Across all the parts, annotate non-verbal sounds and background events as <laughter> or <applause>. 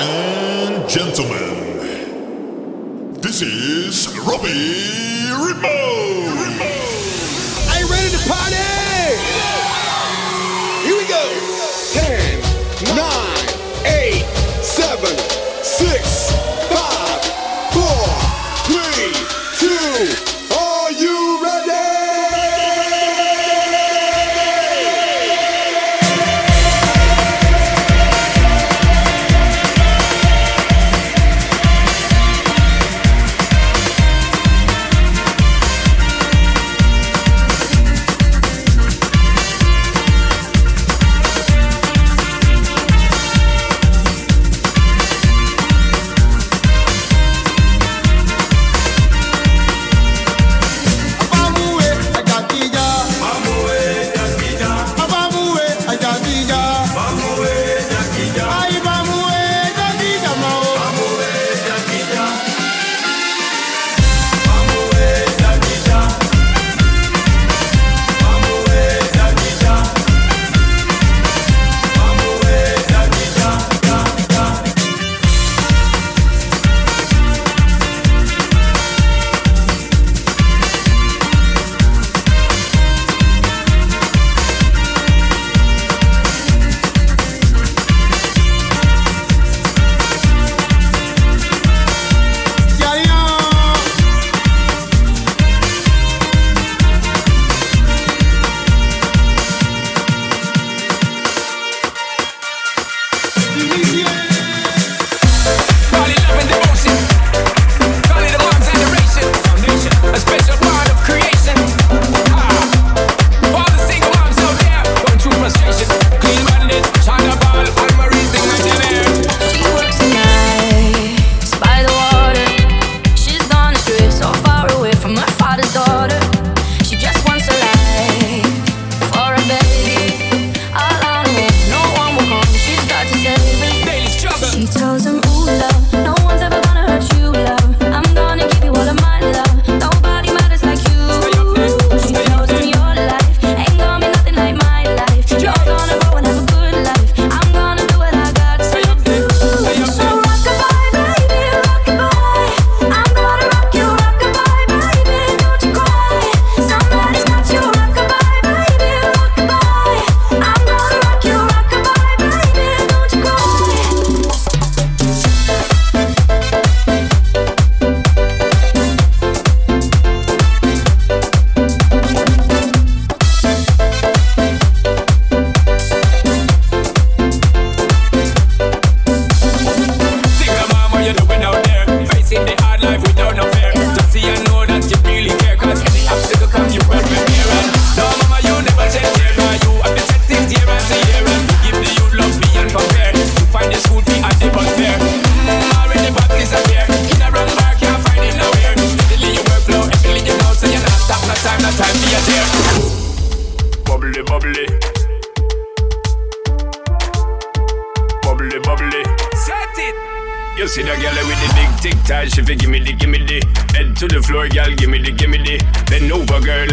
And gentlemen, this is Robbie Ribbo!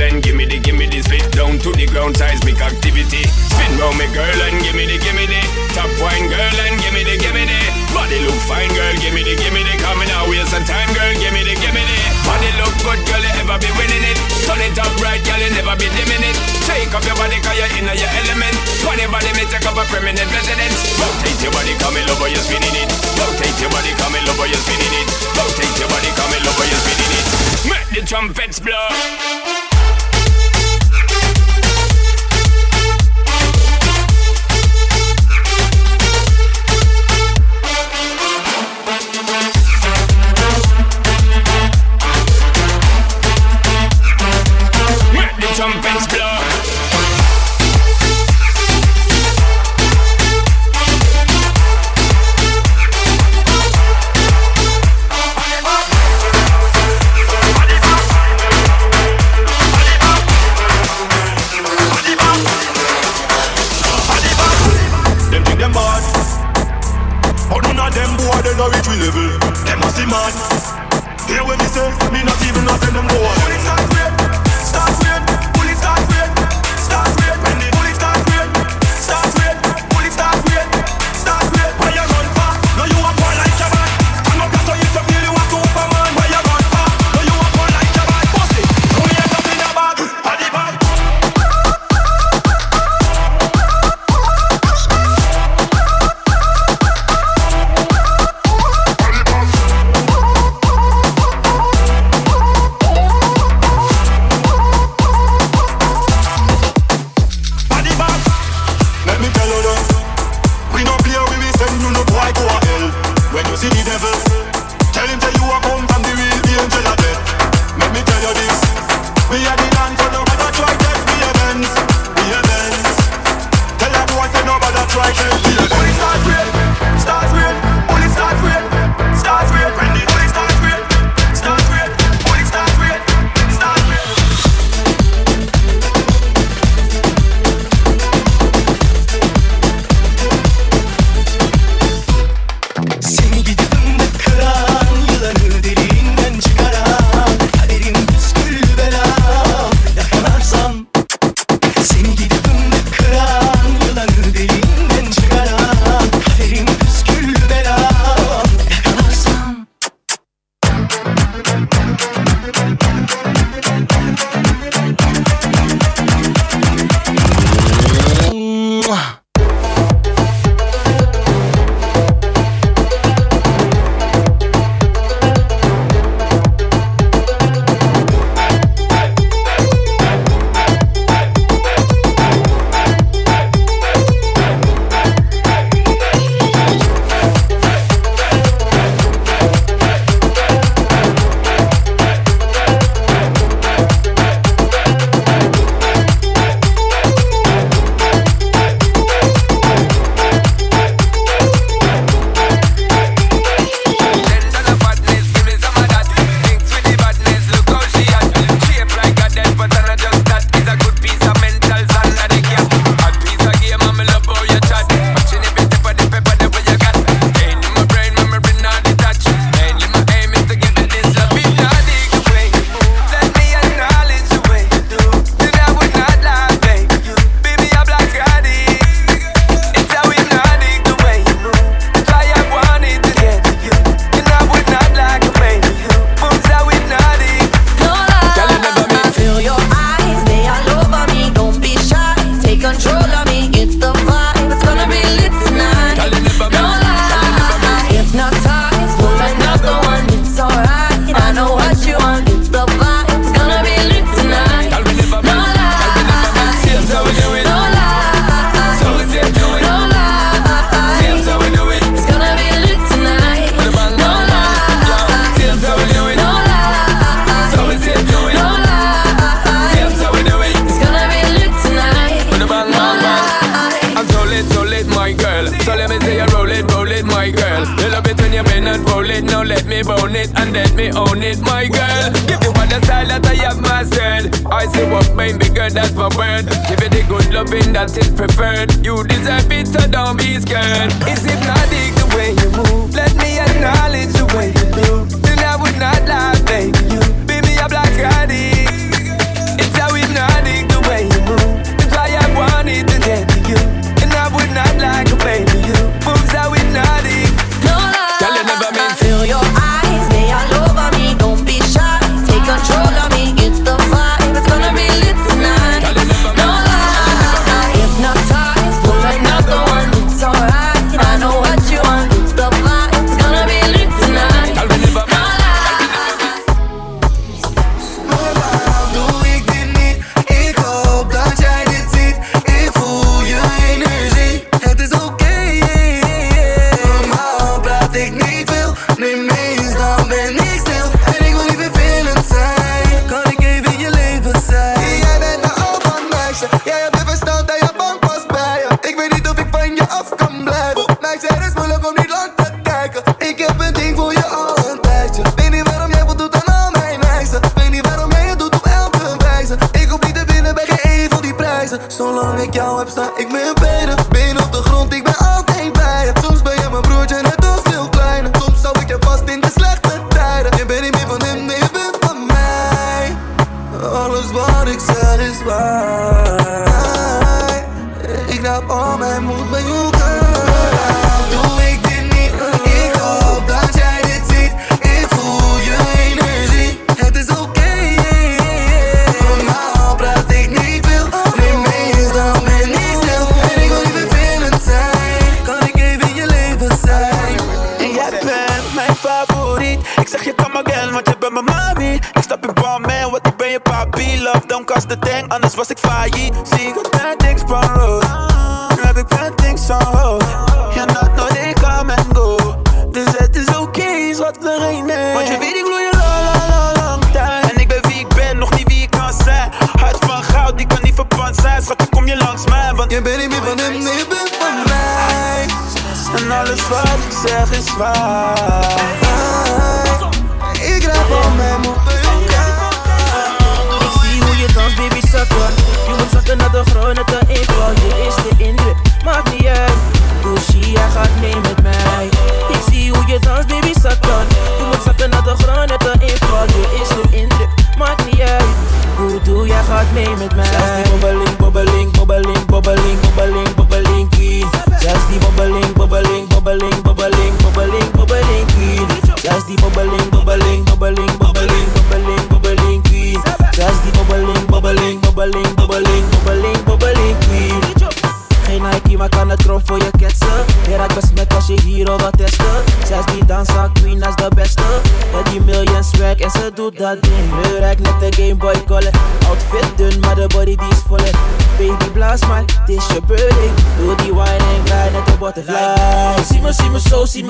and give me the, give me the spit down to the ground seismic activity. Spin round me girl and give me the, give me the top wine girl and give me the, give me the body look fine girl, give me the, give me the coming out waste some time girl, give me the, give me the body look good girl, you ever be winning it. Turn it up right girl, you never be dimming it. Take up your body cause you're in your element. Funny body may take up a permanent residence. Rotate your body, come in over, you're spinning it. Rotate your body, come in over, you're spinning it. Rotate your body, come in over, you're spinning it. Make the trumpets blow. to the devil.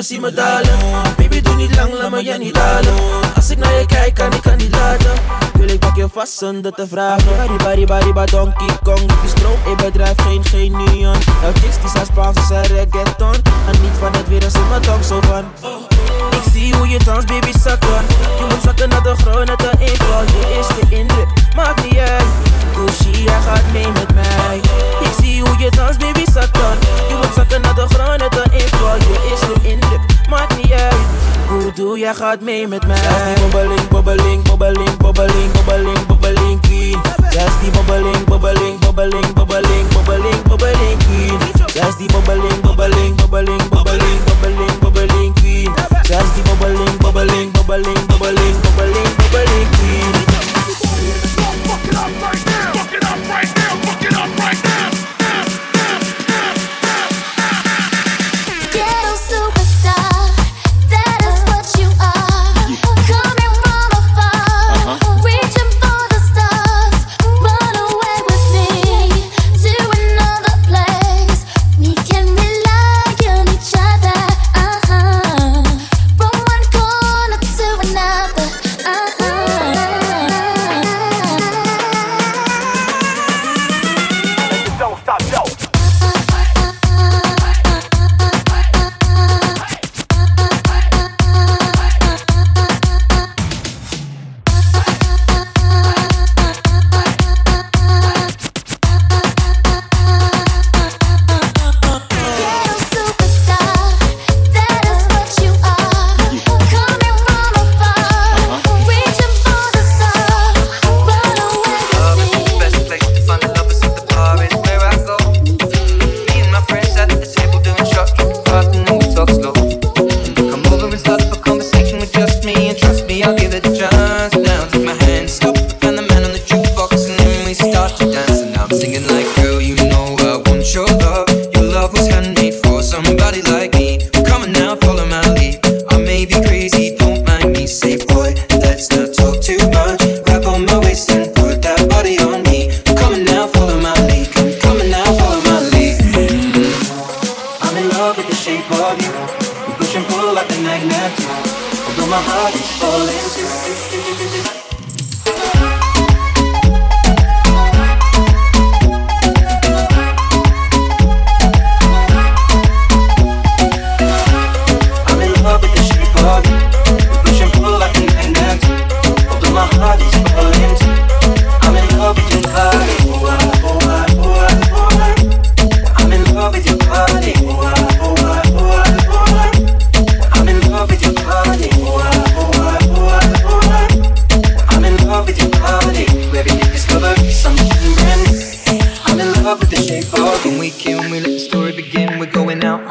zie me dalen Baby doe niet lang, laat me je niet dalen. Als ik naar je kijk kan ik kan niet laten. Wil ik pak je vast zonder te vragen. Bari bari bari ba donkey kong. Die stroom in bedrijf geen genion Elke chicks die zijn Spaans als reggaeton. En niet van het weer als in mijn tong zo van. Ik zie hoe je dans baby zakken Je moet zakken naar de groene naar de Je eerste de indruk, maakt niet uit. Gucci jij gaat mee met mij. Zie hoe je dans, baby, satan, dan. Je moet zakken naar de grond, het een inval. Je is een indruk, maakt niet uit. Hoe doe jij gaat mee met mij? Zij is die bobbeling, bobbeling, bobbeling, bobbeling, bobbeling, bobbeling queen. Zij is die bobbeling, bobbeling, bobbeling, bobbeling, bobbeling, bobbeling queen. Zij is die bobbeling, bobbeling, bobbeling, bobbeling, bobbeling, bobbeling queen. Zij is die bobbeling, bobbeling, bobbeling, bobbeling, bobbeling, bobbeling queen.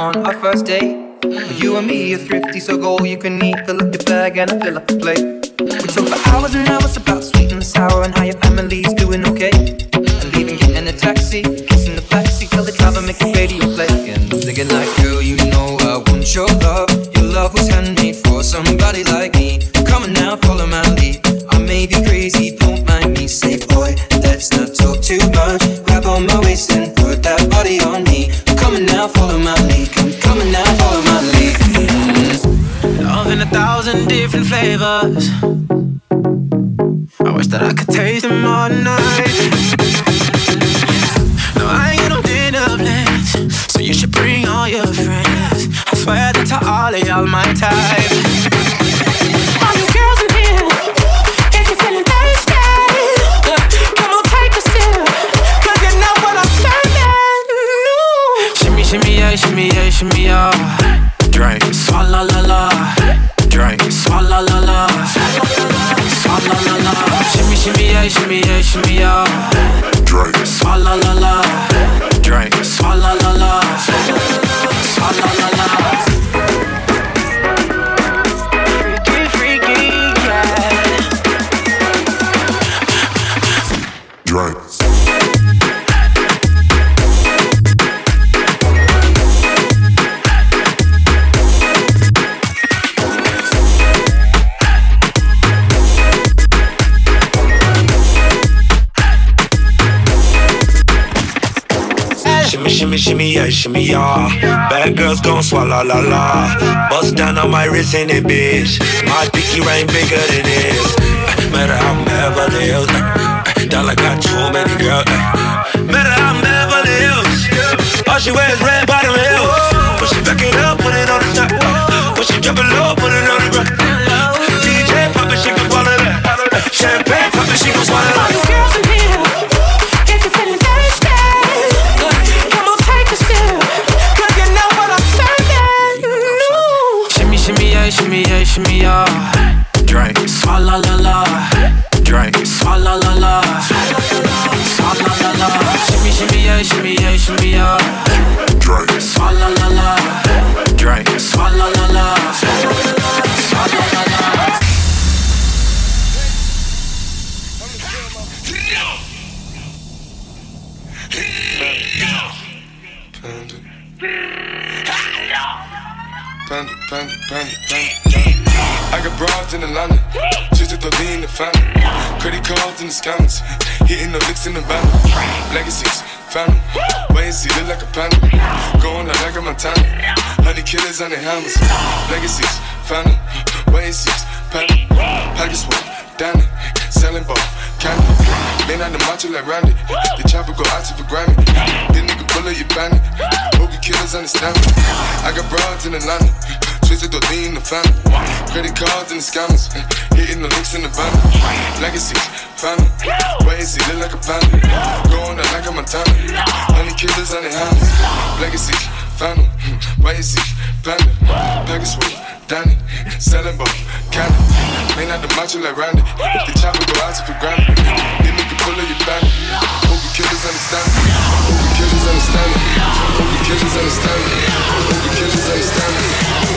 on our first date. You and me are thrifty, so go all you can eat. Fill up your bag and I fill up the plate. We talk for hours and hours. Shimmy, shimmy, shimmy, yeah, shimmy, yeah. Bad girls gon' swallow la la. Bust down on my wrist in it, bitch. My pinky ring bigger than this. Uh, Matter how I'm Beverly Hills. Uh, uh, Dollar got too many girls. Matter how I'm Beverly Hills. All she wears red bottom heels. When she back it up, put it on the top. When she drop it low, put it on the ground. DJ pop it, she gon' swallow that. Champagne pop it, she gon' swallow that. Swalla la la. Swalla la la. Shimmy, shimmy, yeah, shimmy, yeah, shimmy, yeah. Drink. Swalla la la. Drink, swalla la la. Swalla la la. Panda. Panda, panda, panda, panda. I got broads in Atlanta, just at the lean the family. Credit cards and the scammers, hitting the licks in the van. Legacies, family, wait and see, look like a panda. Going out like a Montana, honey killers on the hammers. Legacies, family, wait and see, panda. Package full, Danny, selling ball, candy. Man on the macho like Randy, the chopper go out to for Grammy. This nigga bullet, you bandit. Hope you killers understand me. I got broads in Atlanta. Twisted the lean the family. Credit cards and the scammers. Eh, hitting the licks in the van. Legacy, family. Wait and see, look like a panda. Going out like a Montana. Honey killers on the hands. Legacy, family. Wait and see, panda. Package full, Danny. Selling ball, candy. Man out the macho like Randy. The chopper go out to for granted. This nigga pull up your bandit. Hope you killers understand me. Hope you killers understand me. Hope you killers understand me. Hope you killers understand me.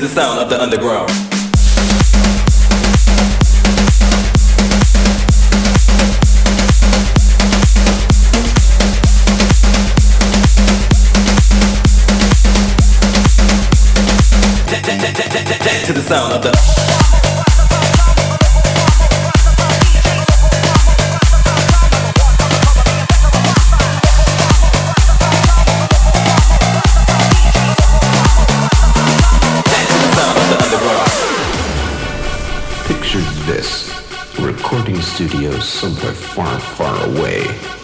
to the sound of the underground. To the sound of the somewhere far, far away.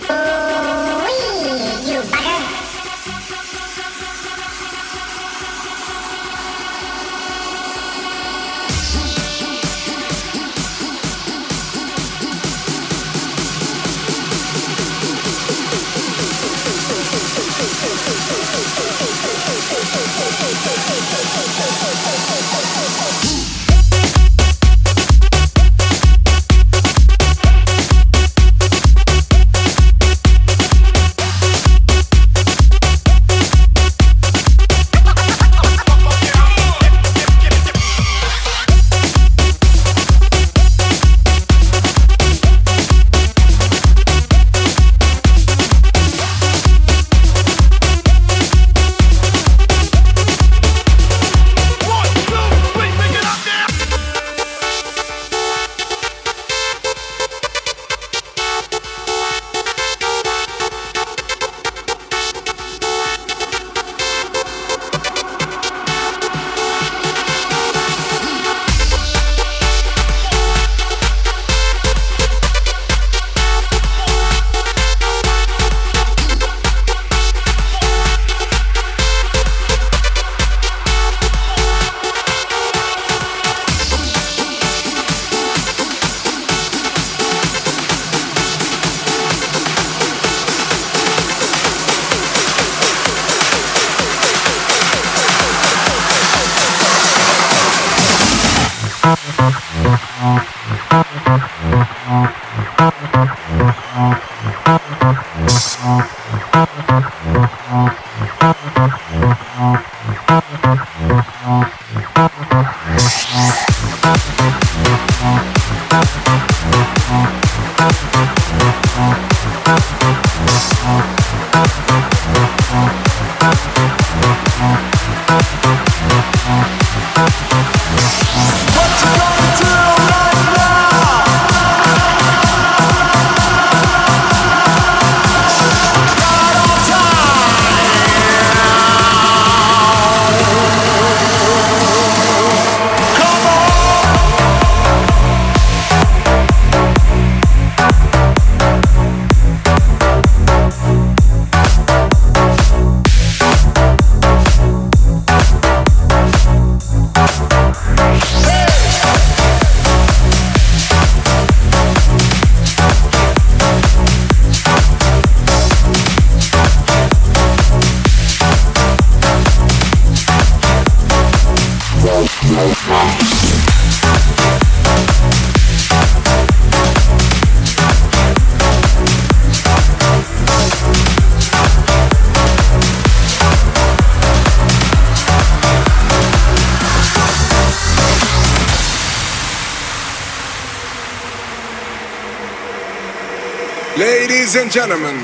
Ladies and gentlemen,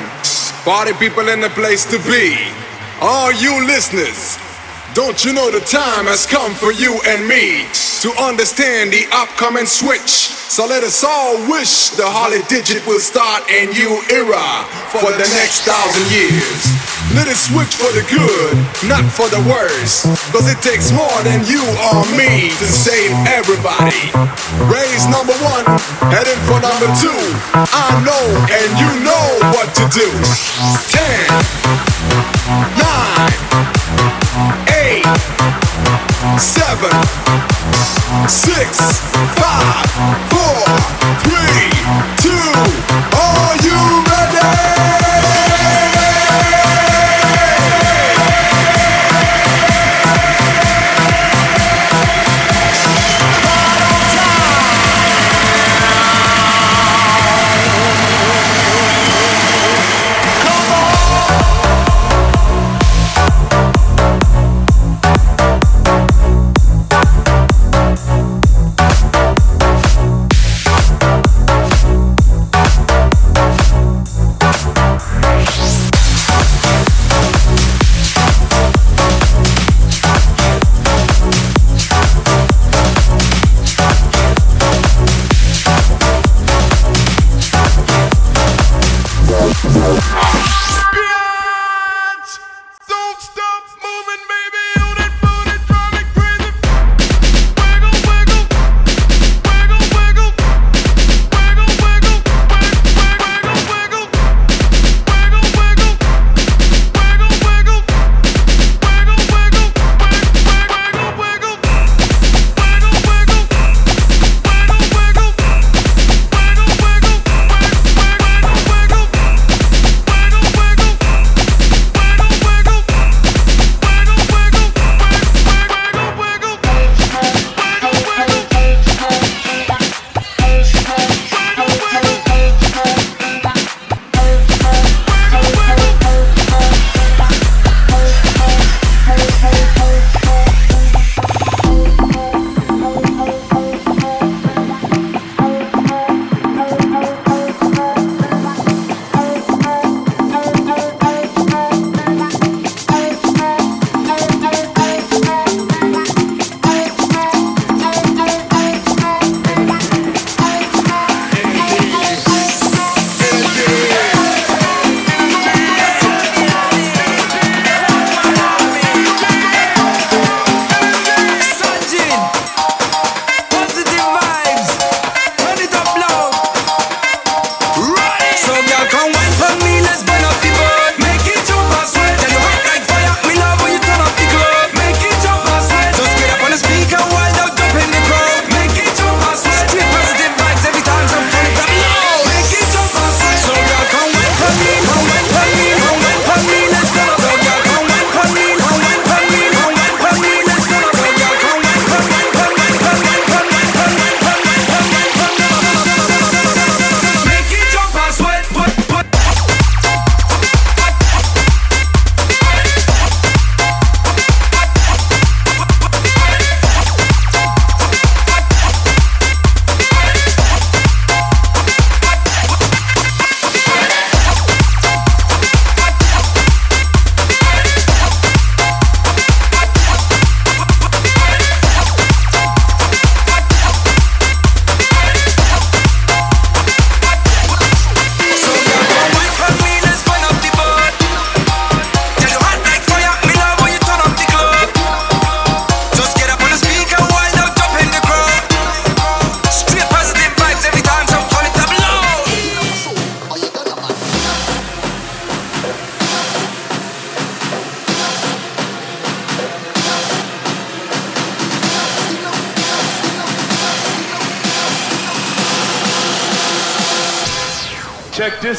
party people in the place to be. All you listeners, don't you know the time has come for you and me to understand the upcoming switch? So let us all wish the Holly Digit will start a new era for the next thousand years. Let it switch for the good, not for the worse. Cause it takes more than you or me to save everybody. Raise number one, heading for number two. I know and you know what to do. Ten, nine, eight, seven, six, five, four, three, two. Are you ready?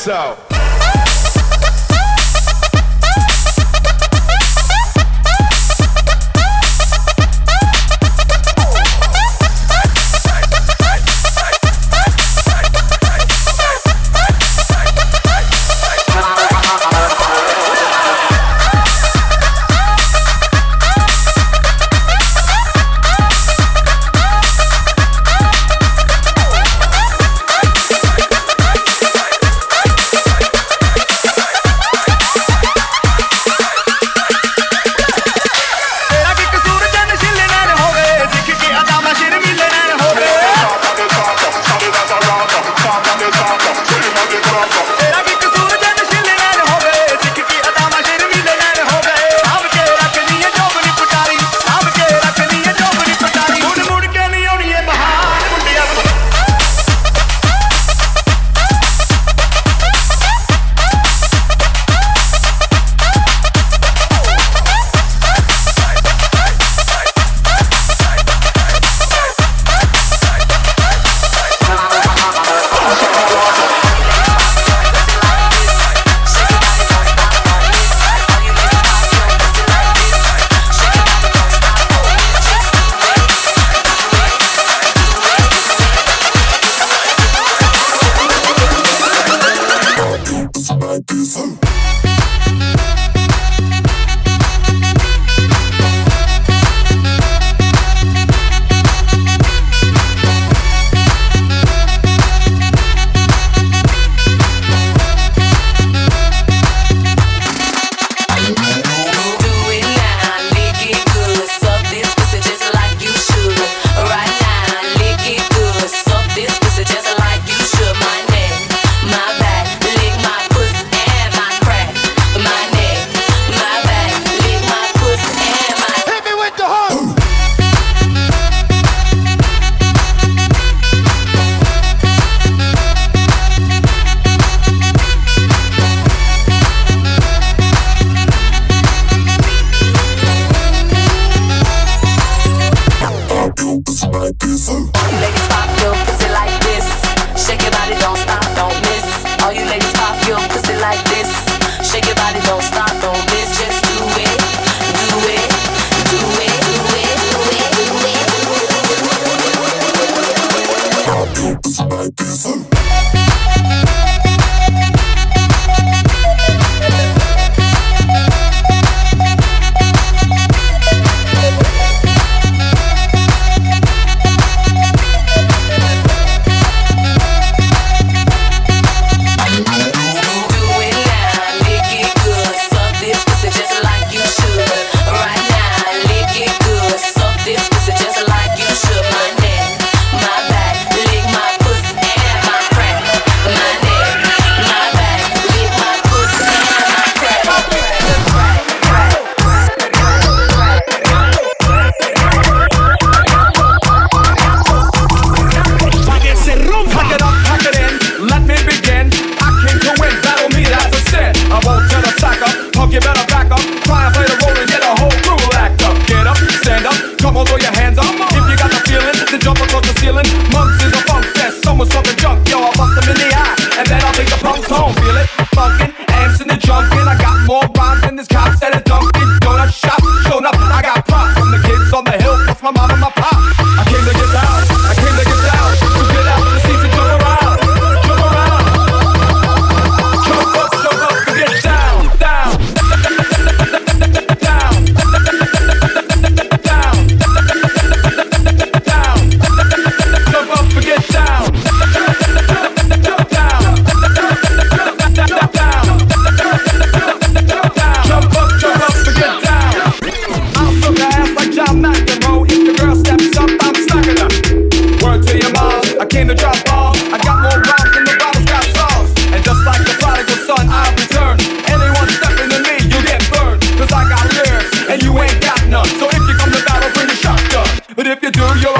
Out.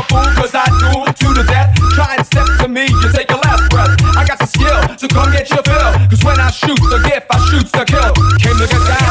a fool cause I do it to the death. Try and step to me, you take a last breath. I got the skill, so come get your fill. Cause when I shoot the gift, I shoot the kill. Came to get down.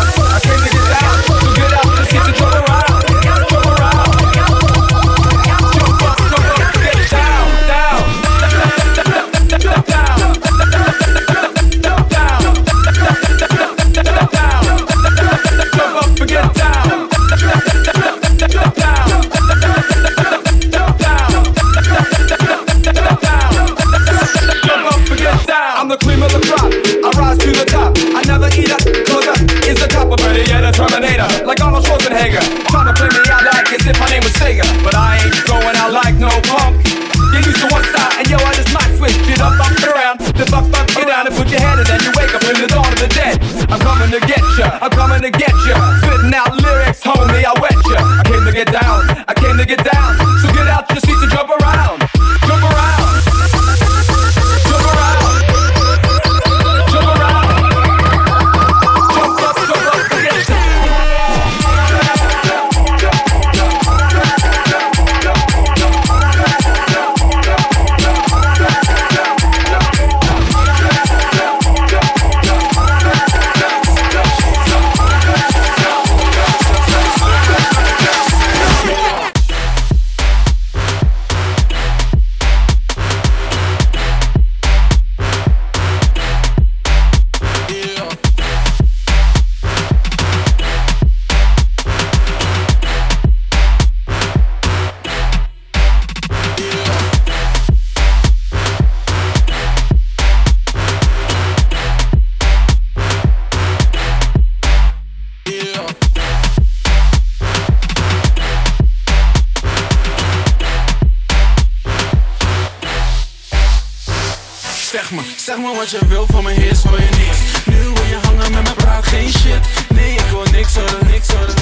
wat je wil, van me heers wil je niks. Nu wil je hangen met mijn praat, geen shit. Nee, ik wil niks horen, niks horen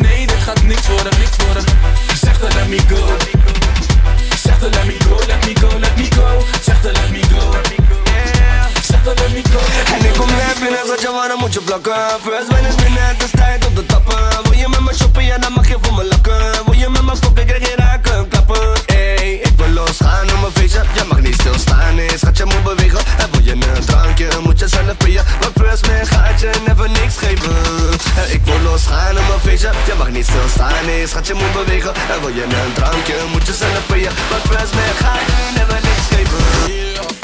Nee, dit gaat niks worden, niks worden. Zeg dan let me go. Zeg dan let me go, let me go, let me go. Zeg dan let me go. Zeg dat let me go En ik kom net binnen, zat je warm, moet je blokken. First ben is binnen, het is tijd op de tappen. Wil je met me shoppen, ja dan mag je voor me lachen Eh, ik wil los gaan op mijn feestje. Je mag niet stilstaan, nee schat je moet bewegen. En wil je een drankje, moet je zelf je. Wat first ben ga je never niks geven.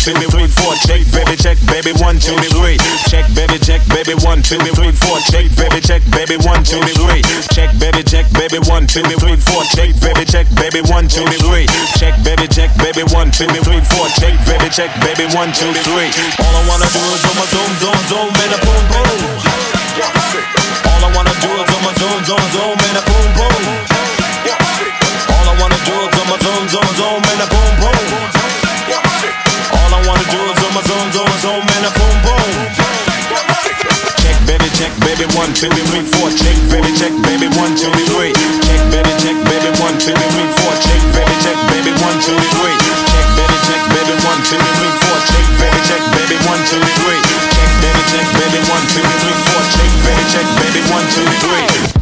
Two, three, four. Check, baby, check, baby, one, two, three. Check, baby, check, baby, one, two, three, four. Check, baby, check, baby, one, two, three. Check, baby, check, baby, one, two, three, four. Check, baby, check, baby, one, two, three. Check, baby, check, baby, one, two, three, four. Check, baby, check, baby, one, two, three. All I wanna do is zoom, zoom, zoom, zoom, and a boom, boom. All I wanna do is zoom, zoom, zoom, zoom, and a boom, boom. All I wanna do is zoom, zoom, zoom, zoom, and a boom, boom. All I wanna do is zoom, zoom, zoom, zoom, and a boom, boom. Check, baby, check, baby, one, two, three, four. Check, baby, check, baby, one, two, three. Check, baby, check, baby, one, two, three, four. Check, baby, check, baby, one, two, three. Check, baby, check, baby, one, two, three, four. Check, baby, check, baby, one, two, three. Check, baby, check, baby, one, two, three, four. Check, baby, check, baby, one, two, three.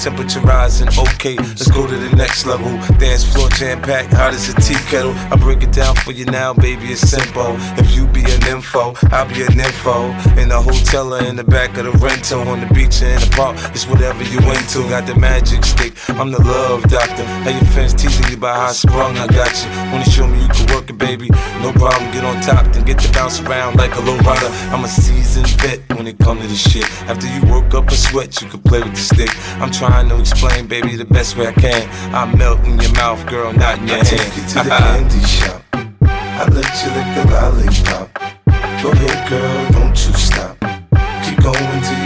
Temperature rising, okay, let's go to the next level. Dance floor jam packed, hot as a tea kettle. I break it down for you now, baby, it's simple. If you be an info, I'll be an info. In the hotel or in the back of the rental, on the beach or in the park, it's whatever you into. Got the magic stick, I'm the love doctor. Hey, your fans teasing you about how sprung, I got you. Wanna show me you can work it, baby? No problem, get on top, then get to bounce around like a low rider. I'm a seasoned vet when it come to this shit. After you work up a sweat, you can play with the stick. I'm trying to explain, baby, the best way I can. I melt in your mouth, girl, not in your I hand. take you to the <laughs> candy shop. I let you lick the lollipop. Go ahead, girl, don't you stop. Keep going to